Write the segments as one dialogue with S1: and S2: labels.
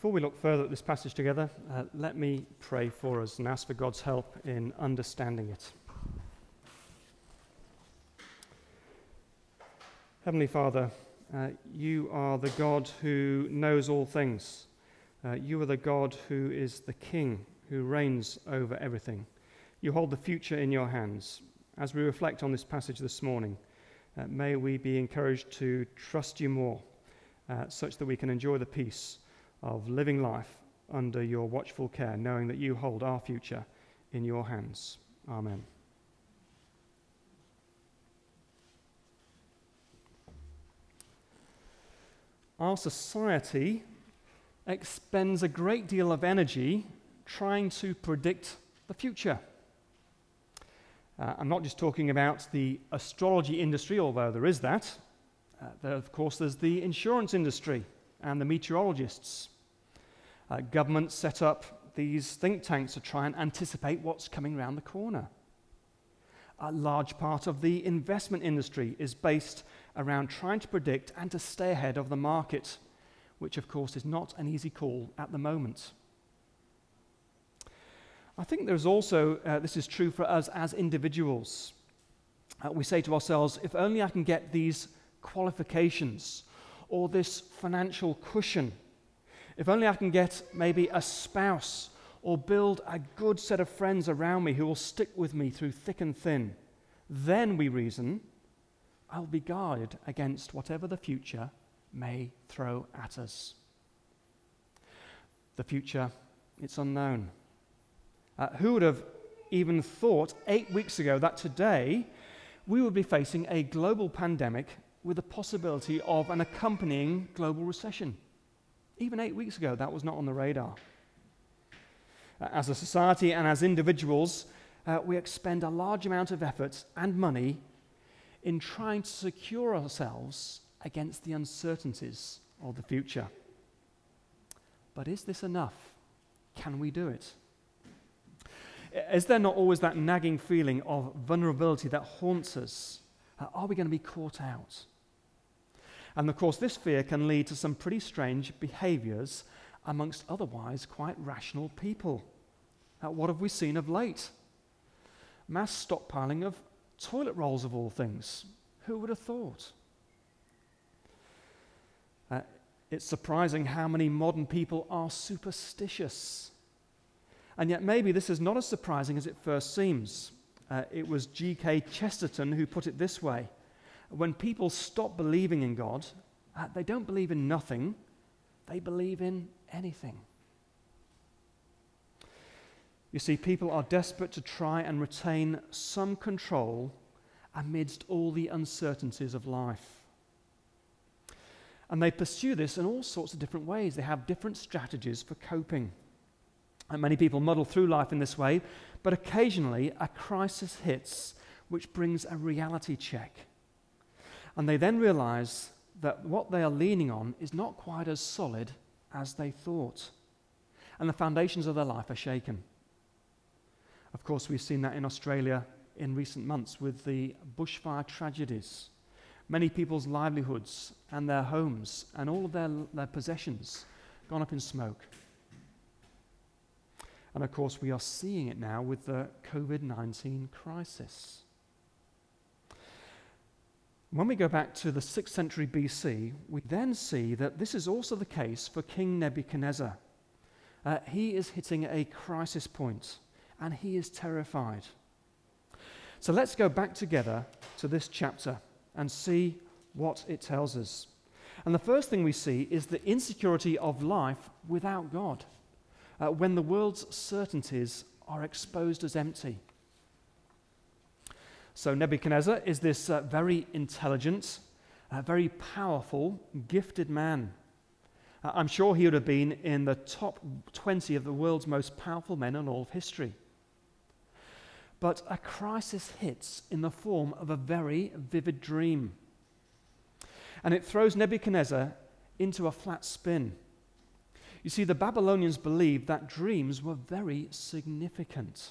S1: Before we look further at this passage together, uh, let me pray for us and ask for God's help in understanding it. Heavenly Father, uh, you are the God who knows all things. Uh, you are the God who is the King who reigns over everything. You hold the future in your hands. As we reflect on this passage this morning, uh, may we be encouraged to trust you more, uh, such that we can enjoy the peace of living life under your watchful care, knowing that you hold our future in your hands. Amen. Our society expends a great deal of energy trying to predict the future. Uh, I'm not just talking about the astrology industry, although there is that. Uh, there, of course, there's the insurance industry and the meteorologists. Uh, governments set up these think tanks to try and anticipate what's coming around the corner. A large part of the investment industry is based around trying to predict and to stay ahead of the market, which, of course, is not an easy call at the moment. I think there's also, uh, this is true for us as individuals. Uh, we say to ourselves, if only I can get these qualifications or this financial cushion, if only I can get maybe a spouse or build a good set of friends around me who will stick with me through thick and thin, then we reason, I'll be guarded against whatever the future may throw at us. The future, it's unknown. Uh, who would have even thought eight weeks ago that today we would be facing a global pandemic with the possibility of an accompanying global recession? Even eight weeks ago, that was not on the radar. Uh, as a society and as individuals, uh, we expend a large amount of effort and money in trying to secure ourselves against the uncertainties of the future. But is this enough? Can we do it? Is there not always that nagging feeling of vulnerability that haunts us? Uh, are we going to be caught out? And of course, this fear can lead to some pretty strange behaviors amongst otherwise quite rational people. Uh, what have we seen of late? Mass stockpiling of toilet rolls, of all things. Who would have thought? Uh, it's surprising how many modern people are superstitious. And yet, maybe this is not as surprising as it first seems. Uh, it was G.K. Chesterton who put it this way When people stop believing in God, uh, they don't believe in nothing, they believe in anything. You see, people are desperate to try and retain some control amidst all the uncertainties of life. And they pursue this in all sorts of different ways. They have different strategies for coping. And many people muddle through life in this way, but occasionally a crisis hits which brings a reality check. And they then realize that what they are leaning on is not quite as solid as they thought. And the foundations of their life are shaken. Of course, we've seen that in Australia in recent months with the bushfire tragedies. Many people's livelihoods and their homes and all of their, their possessions gone up in smoke. And of course, we are seeing it now with the COVID 19 crisis. When we go back to the 6th century BC, we then see that this is also the case for King Nebuchadnezzar. Uh, he is hitting a crisis point and he is terrified. So let's go back together to this chapter and see what it tells us. And the first thing we see is the insecurity of life without God uh, when the world's certainties are exposed as empty. So, Nebuchadnezzar is this uh, very intelligent, uh, very powerful, gifted man. Uh, I'm sure he would have been in the top 20 of the world's most powerful men in all of history. But a crisis hits in the form of a very vivid dream. And it throws Nebuchadnezzar into a flat spin. You see, the Babylonians believed that dreams were very significant.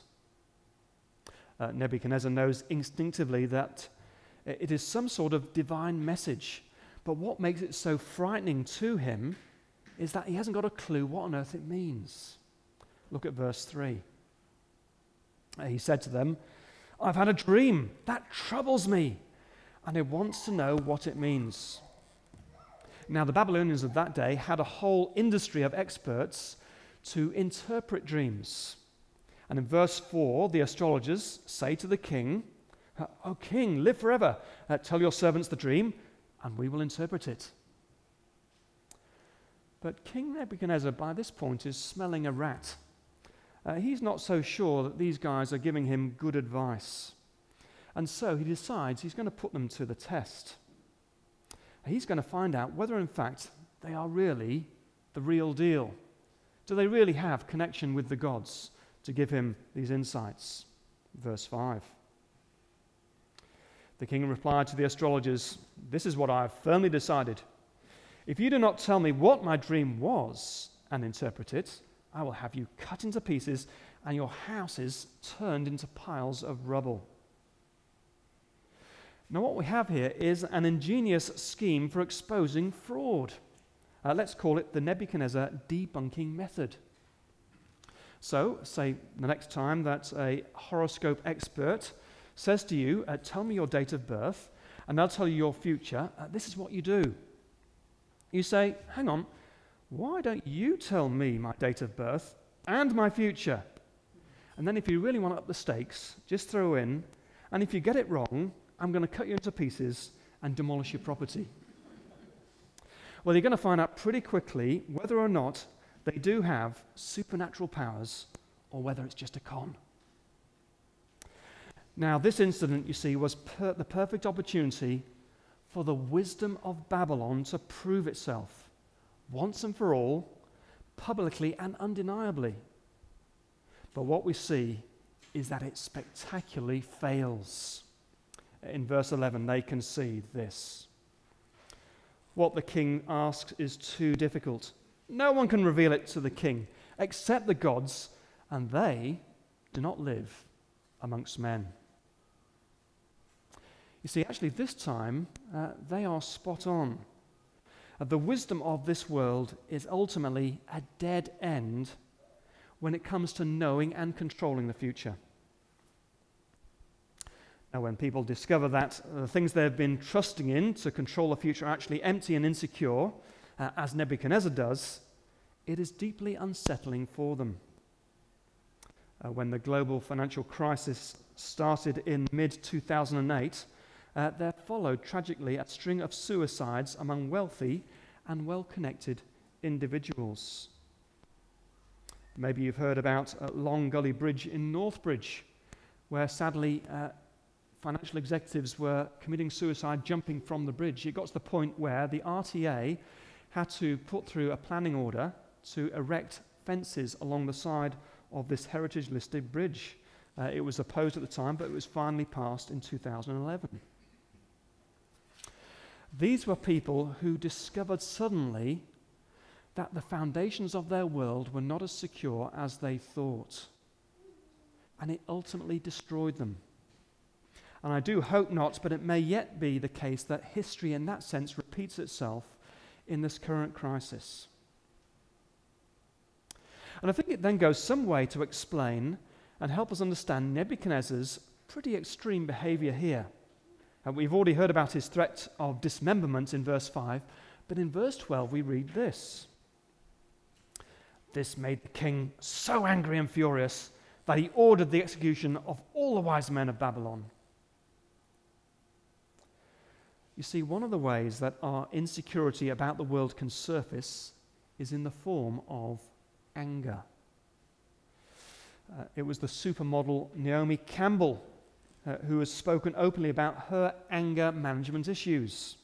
S1: Uh, Nebuchadnezzar knows instinctively that it is some sort of divine message. But what makes it so frightening to him is that he hasn't got a clue what on earth it means. Look at verse 3. He said to them, I've had a dream that troubles me, and he wants to know what it means. Now, the Babylonians of that day had a whole industry of experts to interpret dreams. And in verse 4, the astrologers say to the king, O king, live forever. Uh, tell your servants the dream, and we will interpret it. But King Nebuchadnezzar, by this point, is smelling a rat. Uh, he's not so sure that these guys are giving him good advice. And so he decides he's going to put them to the test. He's going to find out whether, in fact, they are really the real deal. Do they really have connection with the gods to give him these insights? Verse 5. The king replied to the astrologers, This is what I have firmly decided. If you do not tell me what my dream was and interpret it, I will have you cut into pieces and your houses turned into piles of rubble. Now, what we have here is an ingenious scheme for exposing fraud. Uh, let's call it the Nebuchadnezzar debunking method. So, say the next time that a horoscope expert says to you, uh, Tell me your date of birth, and I'll tell you your future, uh, this is what you do. You say, Hang on, why don't you tell me my date of birth and my future? And then, if you really want to up the stakes, just throw in, and if you get it wrong, I'm going to cut you into pieces and demolish your property. Well, you're going to find out pretty quickly whether or not they do have supernatural powers or whether it's just a con. Now, this incident, you see, was per- the perfect opportunity for the wisdom of Babylon to prove itself once and for all, publicly and undeniably. But what we see is that it spectacularly fails. In verse 11, they concede this. What the king asks is too difficult. No one can reveal it to the king except the gods, and they do not live amongst men. You see, actually, this time uh, they are spot on. Uh, the wisdom of this world is ultimately a dead end when it comes to knowing and controlling the future. Now, when people discover that the things they've been trusting in to control the future are actually empty and insecure, uh, as Nebuchadnezzar does, it is deeply unsettling for them. Uh, when the global financial crisis started in mid 2008, uh, there followed tragically a string of suicides among wealthy and well connected individuals. Maybe you've heard about uh, Long Gully Bridge in Northbridge, where sadly uh, financial executives were committing suicide jumping from the bridge. It got to the point where the RTA had to put through a planning order to erect fences along the side of this heritage listed bridge. Uh, it was opposed at the time, but it was finally passed in 2011. These were people who discovered suddenly that the foundations of their world were not as secure as they thought. And it ultimately destroyed them. And I do hope not, but it may yet be the case that history, in that sense, repeats itself in this current crisis. And I think it then goes some way to explain and help us understand Nebuchadnezzar's pretty extreme behavior here. And we've already heard about his threat of dismemberment in verse 5, but in verse 12 we read this This made the king so angry and furious that he ordered the execution of all the wise men of Babylon. You see, one of the ways that our insecurity about the world can surface is in the form of anger. Uh, it was the supermodel Naomi Campbell uh, who has spoken openly about her anger management issues.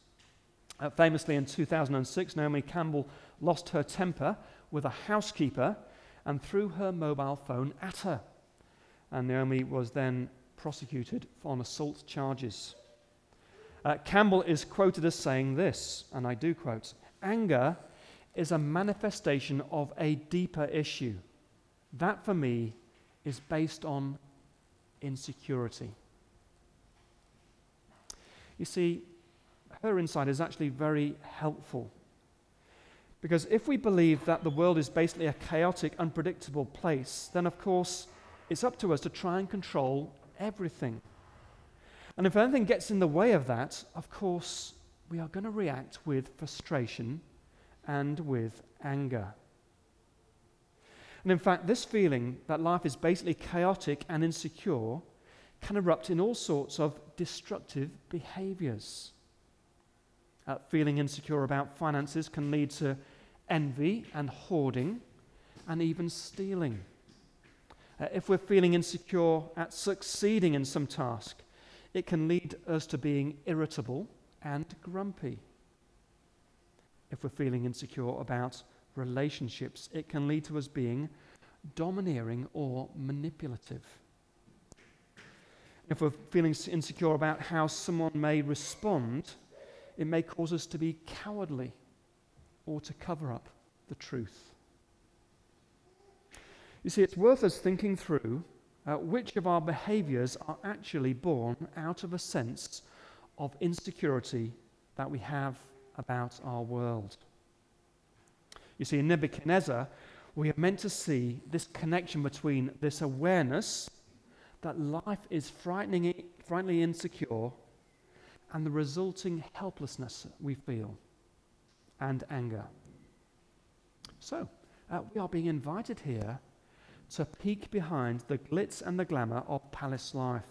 S1: Uh, famously, in 2006, Naomi Campbell lost her temper with a housekeeper and threw her mobile phone at her. And Naomi was then prosecuted on assault charges. Uh, Campbell is quoted as saying this, and I do quote Anger is a manifestation of a deeper issue. That, for me, is based on insecurity. You see, her insight is actually very helpful Because if we believe that the world is basically a chaotic, unpredictable place, then of course it's up to us to try and control everything. And if anything gets in the way of that, of course, we are going to react with frustration and with anger. And in fact, this feeling that life is basically chaotic and insecure can erupt in all sorts of destructive behaviors. Uh, feeling insecure about finances can lead to envy and hoarding and even stealing. Uh, if we're feeling insecure at succeeding in some task, it can lead us to being irritable and grumpy. If we're feeling insecure about relationships, it can lead to us being domineering or manipulative. If we're feeling insecure about how someone may respond, it may cause us to be cowardly or to cover up the truth. You see, it's worth us thinking through uh, which of our behaviors are actually born out of a sense of insecurity that we have about our world. You see, in Nebuchadnezzar, we are meant to see this connection between this awareness that life is frighteningly, frighteningly insecure and the resulting helplessness we feel and anger. So, uh, we are being invited here to peek behind the glitz and the glamour of palace life.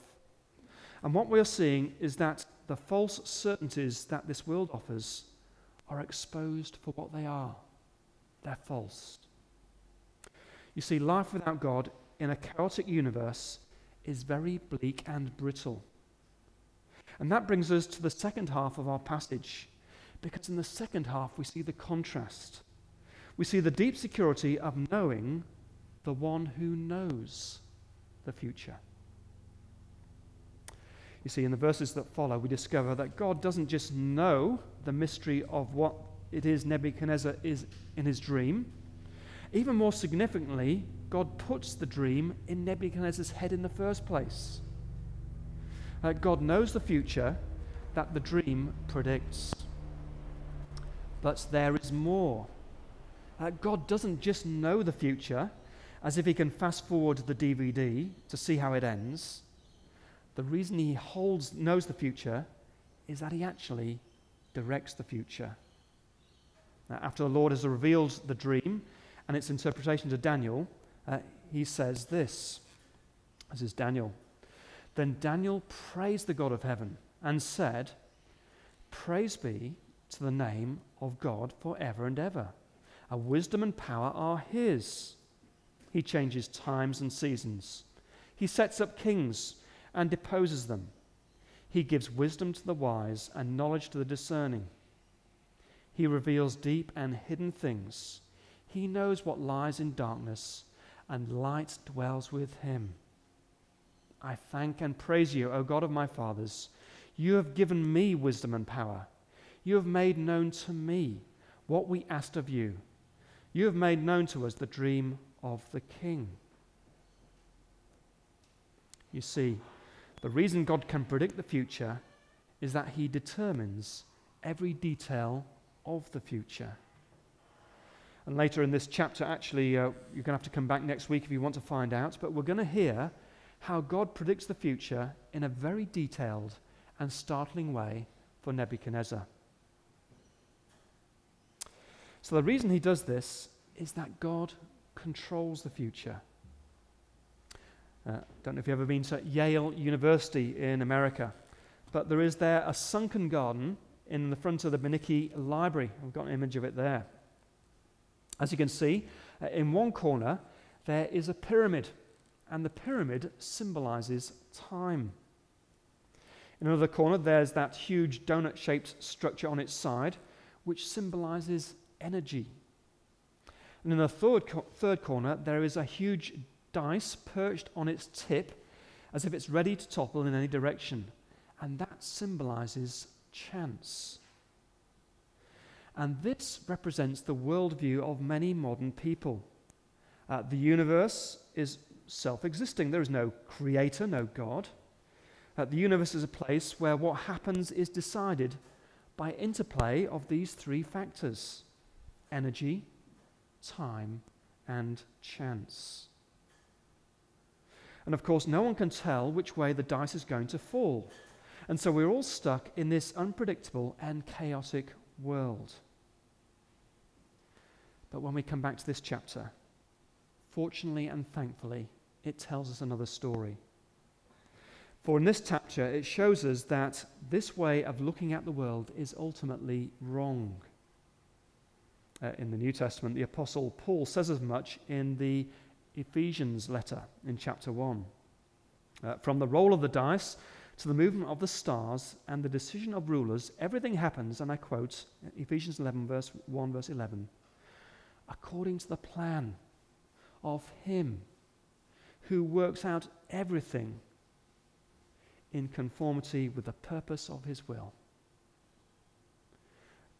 S1: And what we are seeing is that the false certainties that this world offers are exposed for what they are. They're false. You see, life without God in a chaotic universe is very bleak and brittle. And that brings us to the second half of our passage, because in the second half we see the contrast. We see the deep security of knowing the one who knows the future. You see, in the verses that follow, we discover that God doesn't just know the mystery of what it is Nebuchadnezzar is in his dream. Even more significantly, God puts the dream in Nebuchadnezzar's head in the first place. Uh, God knows the future that the dream predicts. But there is more. Uh, God doesn't just know the future as if he can fast forward the DVD to see how it ends. The reason he holds, knows the future is that he actually directs the future. Now, after the Lord has revealed the dream and its interpretation to Daniel, uh, he says this. This is Daniel. Then Daniel praised the God of heaven and said, Praise be to the name of God forever and ever. A wisdom and power are his. He changes times and seasons. He sets up kings and deposes them. He gives wisdom to the wise and knowledge to the discerning. He reveals deep and hidden things. He knows what lies in darkness, and light dwells with him. I thank and praise you, O God of my fathers. You have given me wisdom and power. You have made known to me what we asked of you. You have made known to us the dream of the king. You see, the reason God can predict the future is that he determines every detail of the future. And later in this chapter, actually, uh, you're going to have to come back next week if you want to find out, but we're going to hear how God predicts the future in a very detailed and startling way for Nebuchadnezzar. So, the reason he does this is that God controls the future. Uh, don't know if you've ever been to Yale University in America, but there is there a sunken garden in the front of the Beinecke Library. I've got an image of it there. As you can see, uh, in one corner there is a pyramid, and the pyramid symbolizes time. In another corner, there's that huge donut shaped structure on its side, which symbolizes energy. And in the third, co- third corner, there is a huge dice perched on its tip as if it's ready to topple in any direction. And that symbolizes chance. And this represents the worldview of many modern people. Uh, the universe is self existing, there is no creator, no God. Uh, the universe is a place where what happens is decided by interplay of these three factors energy, time, and chance. And of course, no one can tell which way the dice is going to fall. And so we're all stuck in this unpredictable and chaotic world. But when we come back to this chapter, fortunately and thankfully, it tells us another story. For in this chapter, it shows us that this way of looking at the world is ultimately wrong. Uh, in the New Testament, the Apostle Paul says as much in the Ephesians letter in chapter 1. Uh, from the roll of the dice to the movement of the stars and the decision of rulers, everything happens, and I quote Ephesians 11, verse 1, verse 11, according to the plan of Him who works out everything in conformity with the purpose of His will.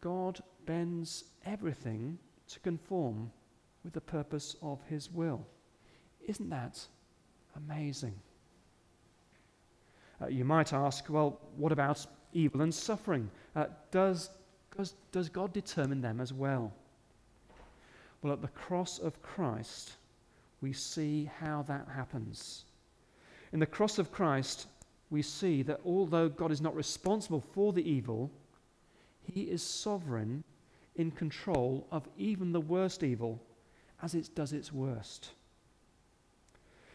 S1: God bends everything to conform with the purpose of His will. Isn't that amazing? Uh, you might ask, well, what about evil and suffering? Uh, does, does, does God determine them as well? Well, at the cross of Christ, we see how that happens. In the cross of Christ, we see that although God is not responsible for the evil, he is sovereign in control of even the worst evil as it does its worst.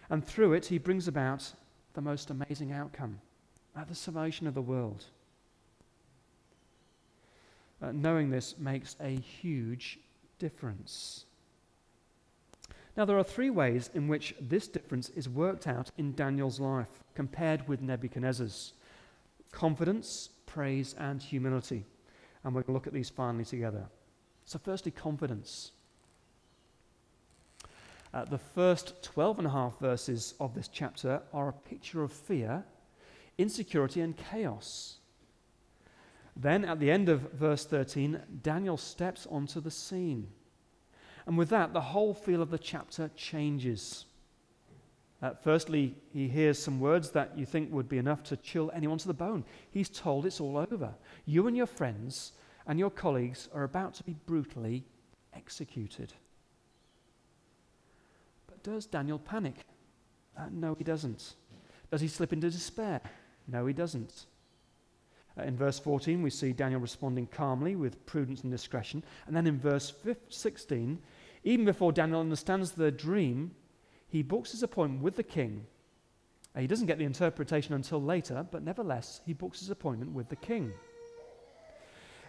S1: And through it, he brings about the most amazing outcome at the salvation of the world. Uh, knowing this makes a huge difference. Now, there are three ways in which this difference is worked out in Daniel's life compared with Nebuchadnezzar's confidence, praise, and humility. And we're going to look at these finally together. So, firstly, confidence. Uh, the first 12 and a half verses of this chapter are a picture of fear, insecurity, and chaos. Then, at the end of verse 13, Daniel steps onto the scene. And with that, the whole feel of the chapter changes. Uh, firstly, he hears some words that you think would be enough to chill anyone to the bone. He's told it's all over. You and your friends and your colleagues are about to be brutally executed But does Daniel panic? Uh, no, he doesn't. Does he slip into despair? No, he doesn't. Uh, in verse 14, we see Daniel responding calmly with prudence and discretion. And then in verse 15, 16, even before Daniel understands the dream, he books his appointment with the king. He doesn't get the interpretation until later, but nevertheless, he books his appointment with the king.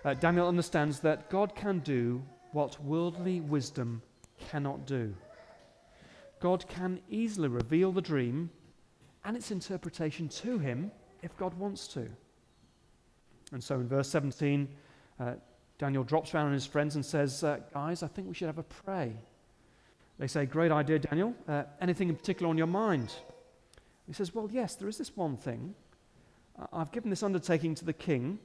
S1: Uh, Daniel understands that God can do what worldly wisdom cannot do. God can easily reveal the dream and its interpretation to him if God wants to. And so in verse 17, uh, Daniel drops around on his friends and says, uh, Guys, I think we should have a pray. They say, Great idea, Daniel. Uh, anything in particular on your mind? He says, Well, yes, there is this one thing. I've given this undertaking to the king,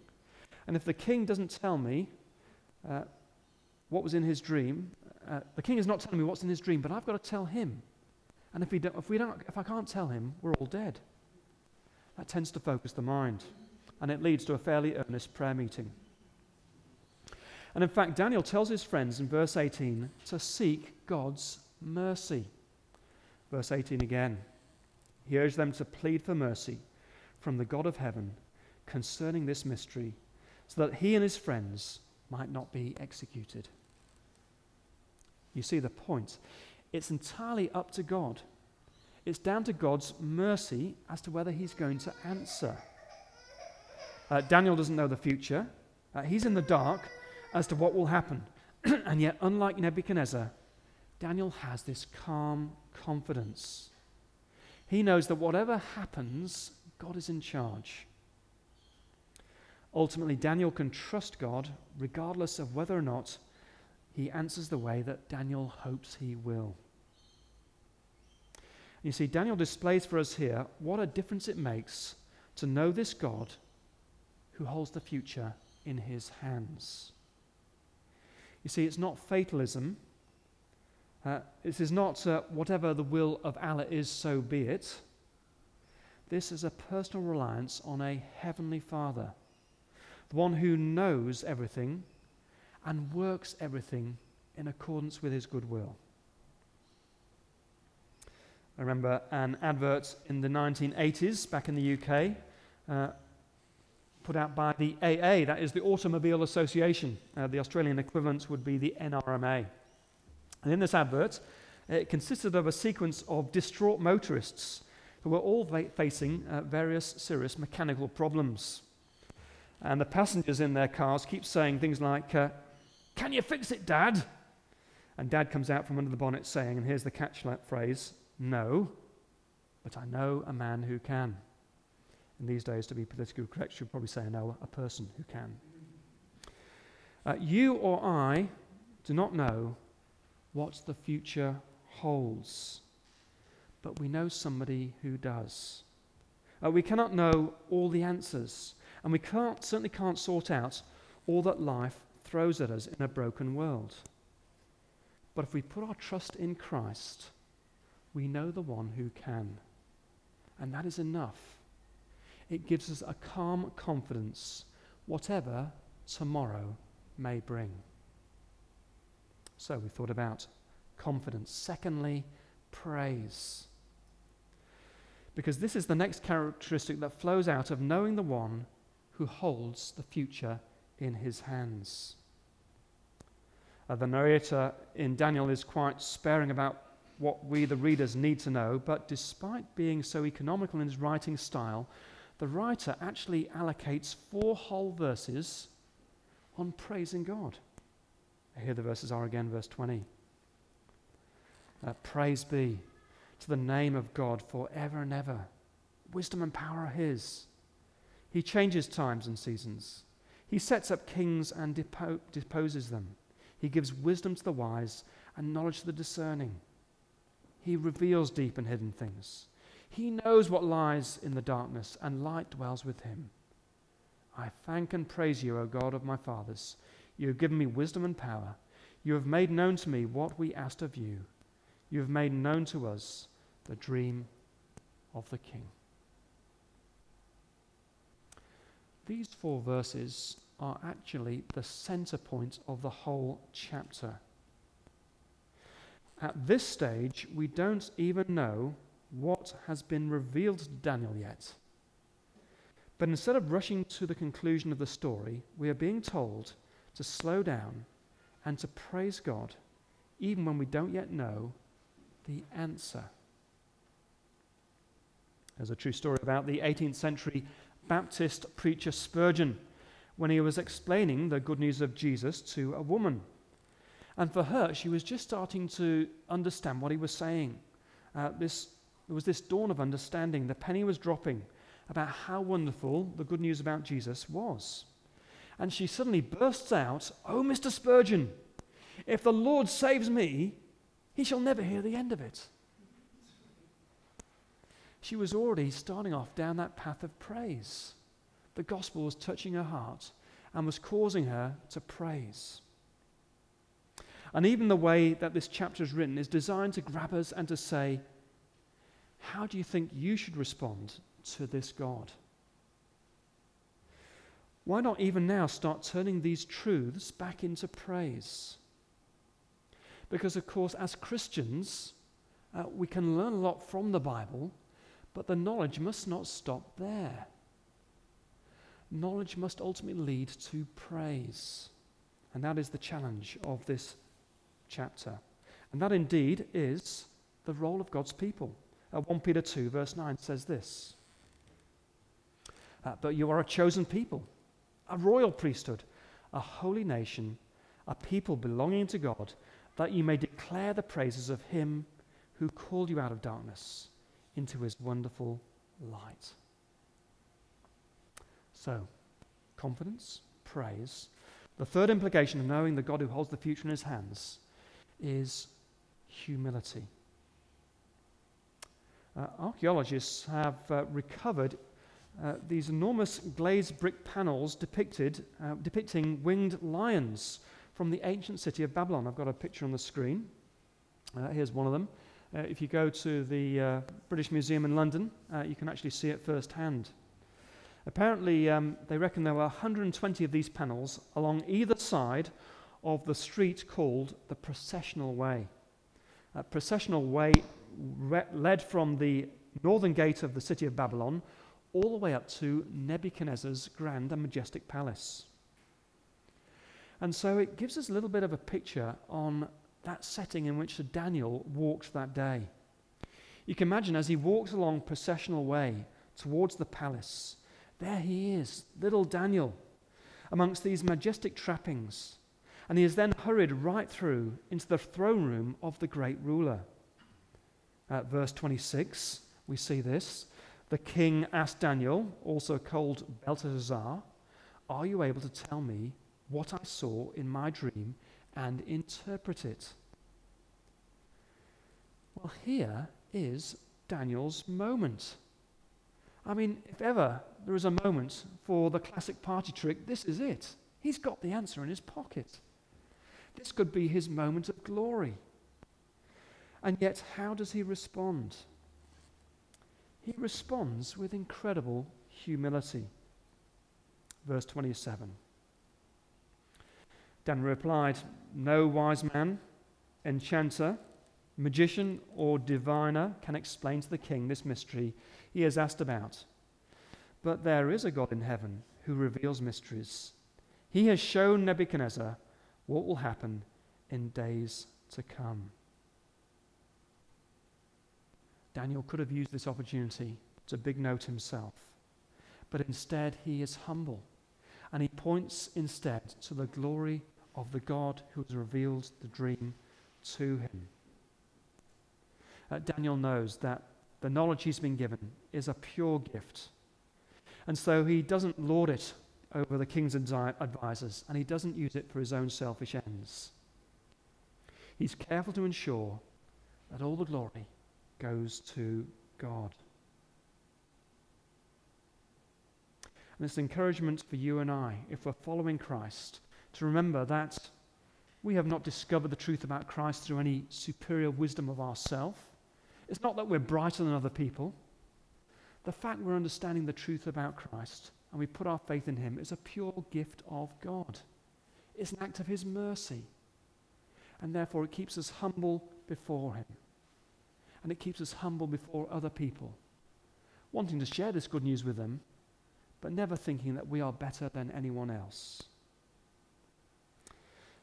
S1: and if the king doesn't tell me uh, what was in his dream, uh, the king is not telling me what's in his dream, but I've got to tell him. And if, if, we don't, if I can't tell him, we're all dead. That tends to focus the mind, and it leads to a fairly earnest prayer meeting. And in fact, Daniel tells his friends in verse 18 to seek God's mercy. Verse 18 again. He urged them to plead for mercy from the God of heaven concerning this mystery, so that he and his friends might not be executed. You see the point. It's entirely up to God. It's down to God's mercy as to whether he's going to answer. Uh, Daniel doesn't know the future. Uh, he's in the dark as to what will happen. and yet, unlike Nebuchadnezzar, Daniel has this calm confidence. He knows that whatever happens, God is in charge. Ultimately, Daniel can trust God regardless of whether or not he answers the way that Daniel hopes he will. You see, Daniel displays for us here what a difference it makes to know this God who holds the future in his hands. You see, it's not fatalism. Uh, this is not uh, whatever the will of Allah is, so be it. This is a personal reliance on a heavenly Father, the one who knows everything and works everything in accordance with his good will. I remember an advert in the 1980s back in the UK uh, put out by the AA, that is the Automobile Association. Uh, the Australian equivalent would be the NRMA. And in this advert, it consisted of a sequence of distraught motorists who were all va- facing uh, various serious mechanical problems. And the passengers in their cars keep saying things like, uh, Can you fix it, Dad? And Dad comes out from under the bonnet saying, and here's the catch phrase, No, but I know a man who can. In these days, to be politically correct, you'd probably say, I know a person who can. Uh, you or I do not know what the future holds, but we know somebody who does. Uh, we cannot know all the answers, and we can't, certainly can't sort out all that life throws at us in a broken world. But if we put our trust in Christ, we know the one who can. And that is enough. It gives us a calm confidence, whatever tomorrow may bring. So we thought about confidence. Secondly, praise. Because this is the next characteristic that flows out of knowing the one who holds the future in his hands. Uh, the narrator in Daniel is quite sparing about what we, the readers, need to know, but despite being so economical in his writing style, the writer actually allocates four whole verses on praising God. Here the verses are again, verse 20. Uh, praise be to the name of God forever and ever. Wisdom and power are His. He changes times and seasons. He sets up kings and depo- deposes them. He gives wisdom to the wise and knowledge to the discerning. He reveals deep and hidden things. He knows what lies in the darkness, and light dwells with him. I thank and praise you, O God of my fathers. You have given me wisdom and power. You have made known to me what we asked of you. You have made known to us the dream of the king. These four verses are actually the center point of the whole chapter. At this stage, we don't even know what has been revealed to Daniel yet. But instead of rushing to the conclusion of the story, we are being told to slow down and to praise God, even when we don't yet know the answer. There's a true story about the 18th century Baptist preacher Spurgeon when he was explaining the good news of Jesus to a woman. And for her, she was just starting to understand what he was saying. Uh, this, there was this dawn of understanding. The penny was dropping about how wonderful the good news about Jesus was. And she suddenly bursts out, Oh, Mr. Spurgeon, if the Lord saves me, he shall never hear the end of it. She was already starting off down that path of praise. The gospel was touching her heart and was causing her to praise. And even the way that this chapter is written is designed to grab us and to say, How do you think you should respond to this God? Why not even now start turning these truths back into praise? Because, of course, as Christians, uh, we can learn a lot from the Bible, but the knowledge must not stop there. Knowledge must ultimately lead to praise. And that is the challenge of this chapter. And that indeed is the role of God's people. Uh, 1 Peter 2, verse 9 says this uh, But you are a chosen people, a royal priesthood, a holy nation, a people belonging to God that you may declare the praises of him who called you out of darkness into his wonderful light. So, confidence, praise. The third implication of knowing the God who holds the future in his hands is humility. Uh, archaeologists have uh, recovered uh, these enormous glazed brick panels depicted, uh, depicting winged lions from the ancient city of Babylon. I've got a picture on the screen. Uh, here's one of them. Uh, if you go to the uh, British Museum in London, uh, you can actually see it firsthand. Apparently, um, they reckon there were 120 of these panels along either side of the street called the Processional Way. A processional Way re- led from the northern gate of the city of Babylon all the way up to Nebuchadnezzar's grand and majestic palace. And so it gives us a little bit of a picture on that setting in which Daniel walked that day. You can imagine as he walks along processional way towards the palace, there he is, little Daniel, amongst these majestic trappings. And he is then hurried right through into the throne room of the great ruler. At verse 26, we see this. The king asked Daniel, also called Belteshazzar, Are you able to tell me what I saw in my dream and interpret it? Well, here is Daniel's moment. I mean, if ever there is a moment for the classic party trick, this is it. He's got the answer in his pocket. This could be his moment of glory. And yet, how does he respond? He responds with incredible humility. Verse 27. Daniel replied, No wise man, enchanter, magician, or diviner can explain to the king this mystery he has asked about. But there is a God in heaven who reveals mysteries. He has shown Nebuchadnezzar what will happen in days to come. Daniel could have used this opportunity to big note himself, but instead he is humble and he points instead to the glory of the God who has revealed the dream to him. Uh, Daniel knows that the knowledge he's been given is a pure gift. And so he doesn't lord it over the king's advisors, and he doesn't use it for his own selfish ends. He's careful to ensure that all the glory goes to God. And it's encouragement for you and I, if we're following Christ, to remember that we have not discovered the truth about Christ through any superior wisdom of ourselves. It's not that we're brighter than other people. The fact we're understanding the truth about Christ and we put our faith in Him is a pure gift of God. It's an act of His mercy. And therefore, it keeps us humble before Him. And it keeps us humble before other people, wanting to share this good news with them, but never thinking that we are better than anyone else.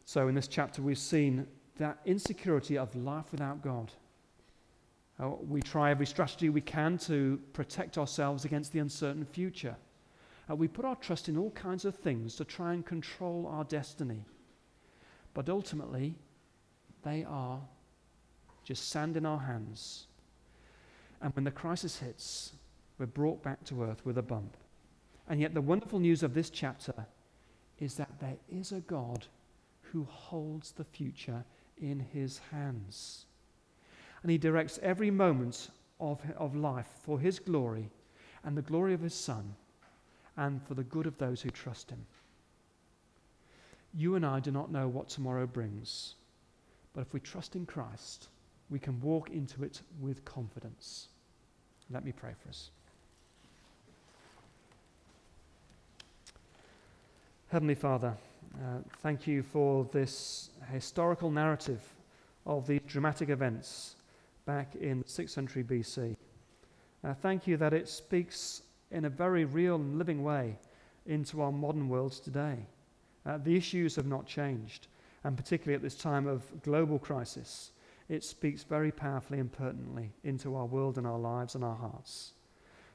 S1: So, in this chapter, we've seen that insecurity of life without God. Uh, we try every strategy we can to protect ourselves against the uncertain future. Uh, we put our trust in all kinds of things to try and control our destiny. But ultimately, they are just sand in our hands. And when the crisis hits, we're brought back to earth with a bump. And yet, the wonderful news of this chapter is that there is a God who holds the future in his hands. And he directs every moment of, of life for his glory and the glory of his Son and for the good of those who trust him. You and I do not know what tomorrow brings, but if we trust in Christ, we can walk into it with confidence. Let me pray for us. Heavenly Father, uh, thank you for this historical narrative of these dramatic events back in the 6th century BC. Uh, thank you that it speaks in a very real and living way into our modern world today. Uh, the issues have not changed, and particularly at this time of global crisis, it speaks very powerfully and pertinently into our world and our lives and our hearts.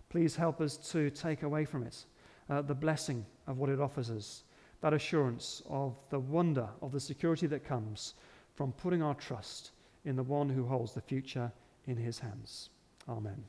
S1: Please help us to take away from it uh, the blessing of what it offers us, that assurance of the wonder of the security that comes from putting our trust in the one who holds the future in his hands. Amen.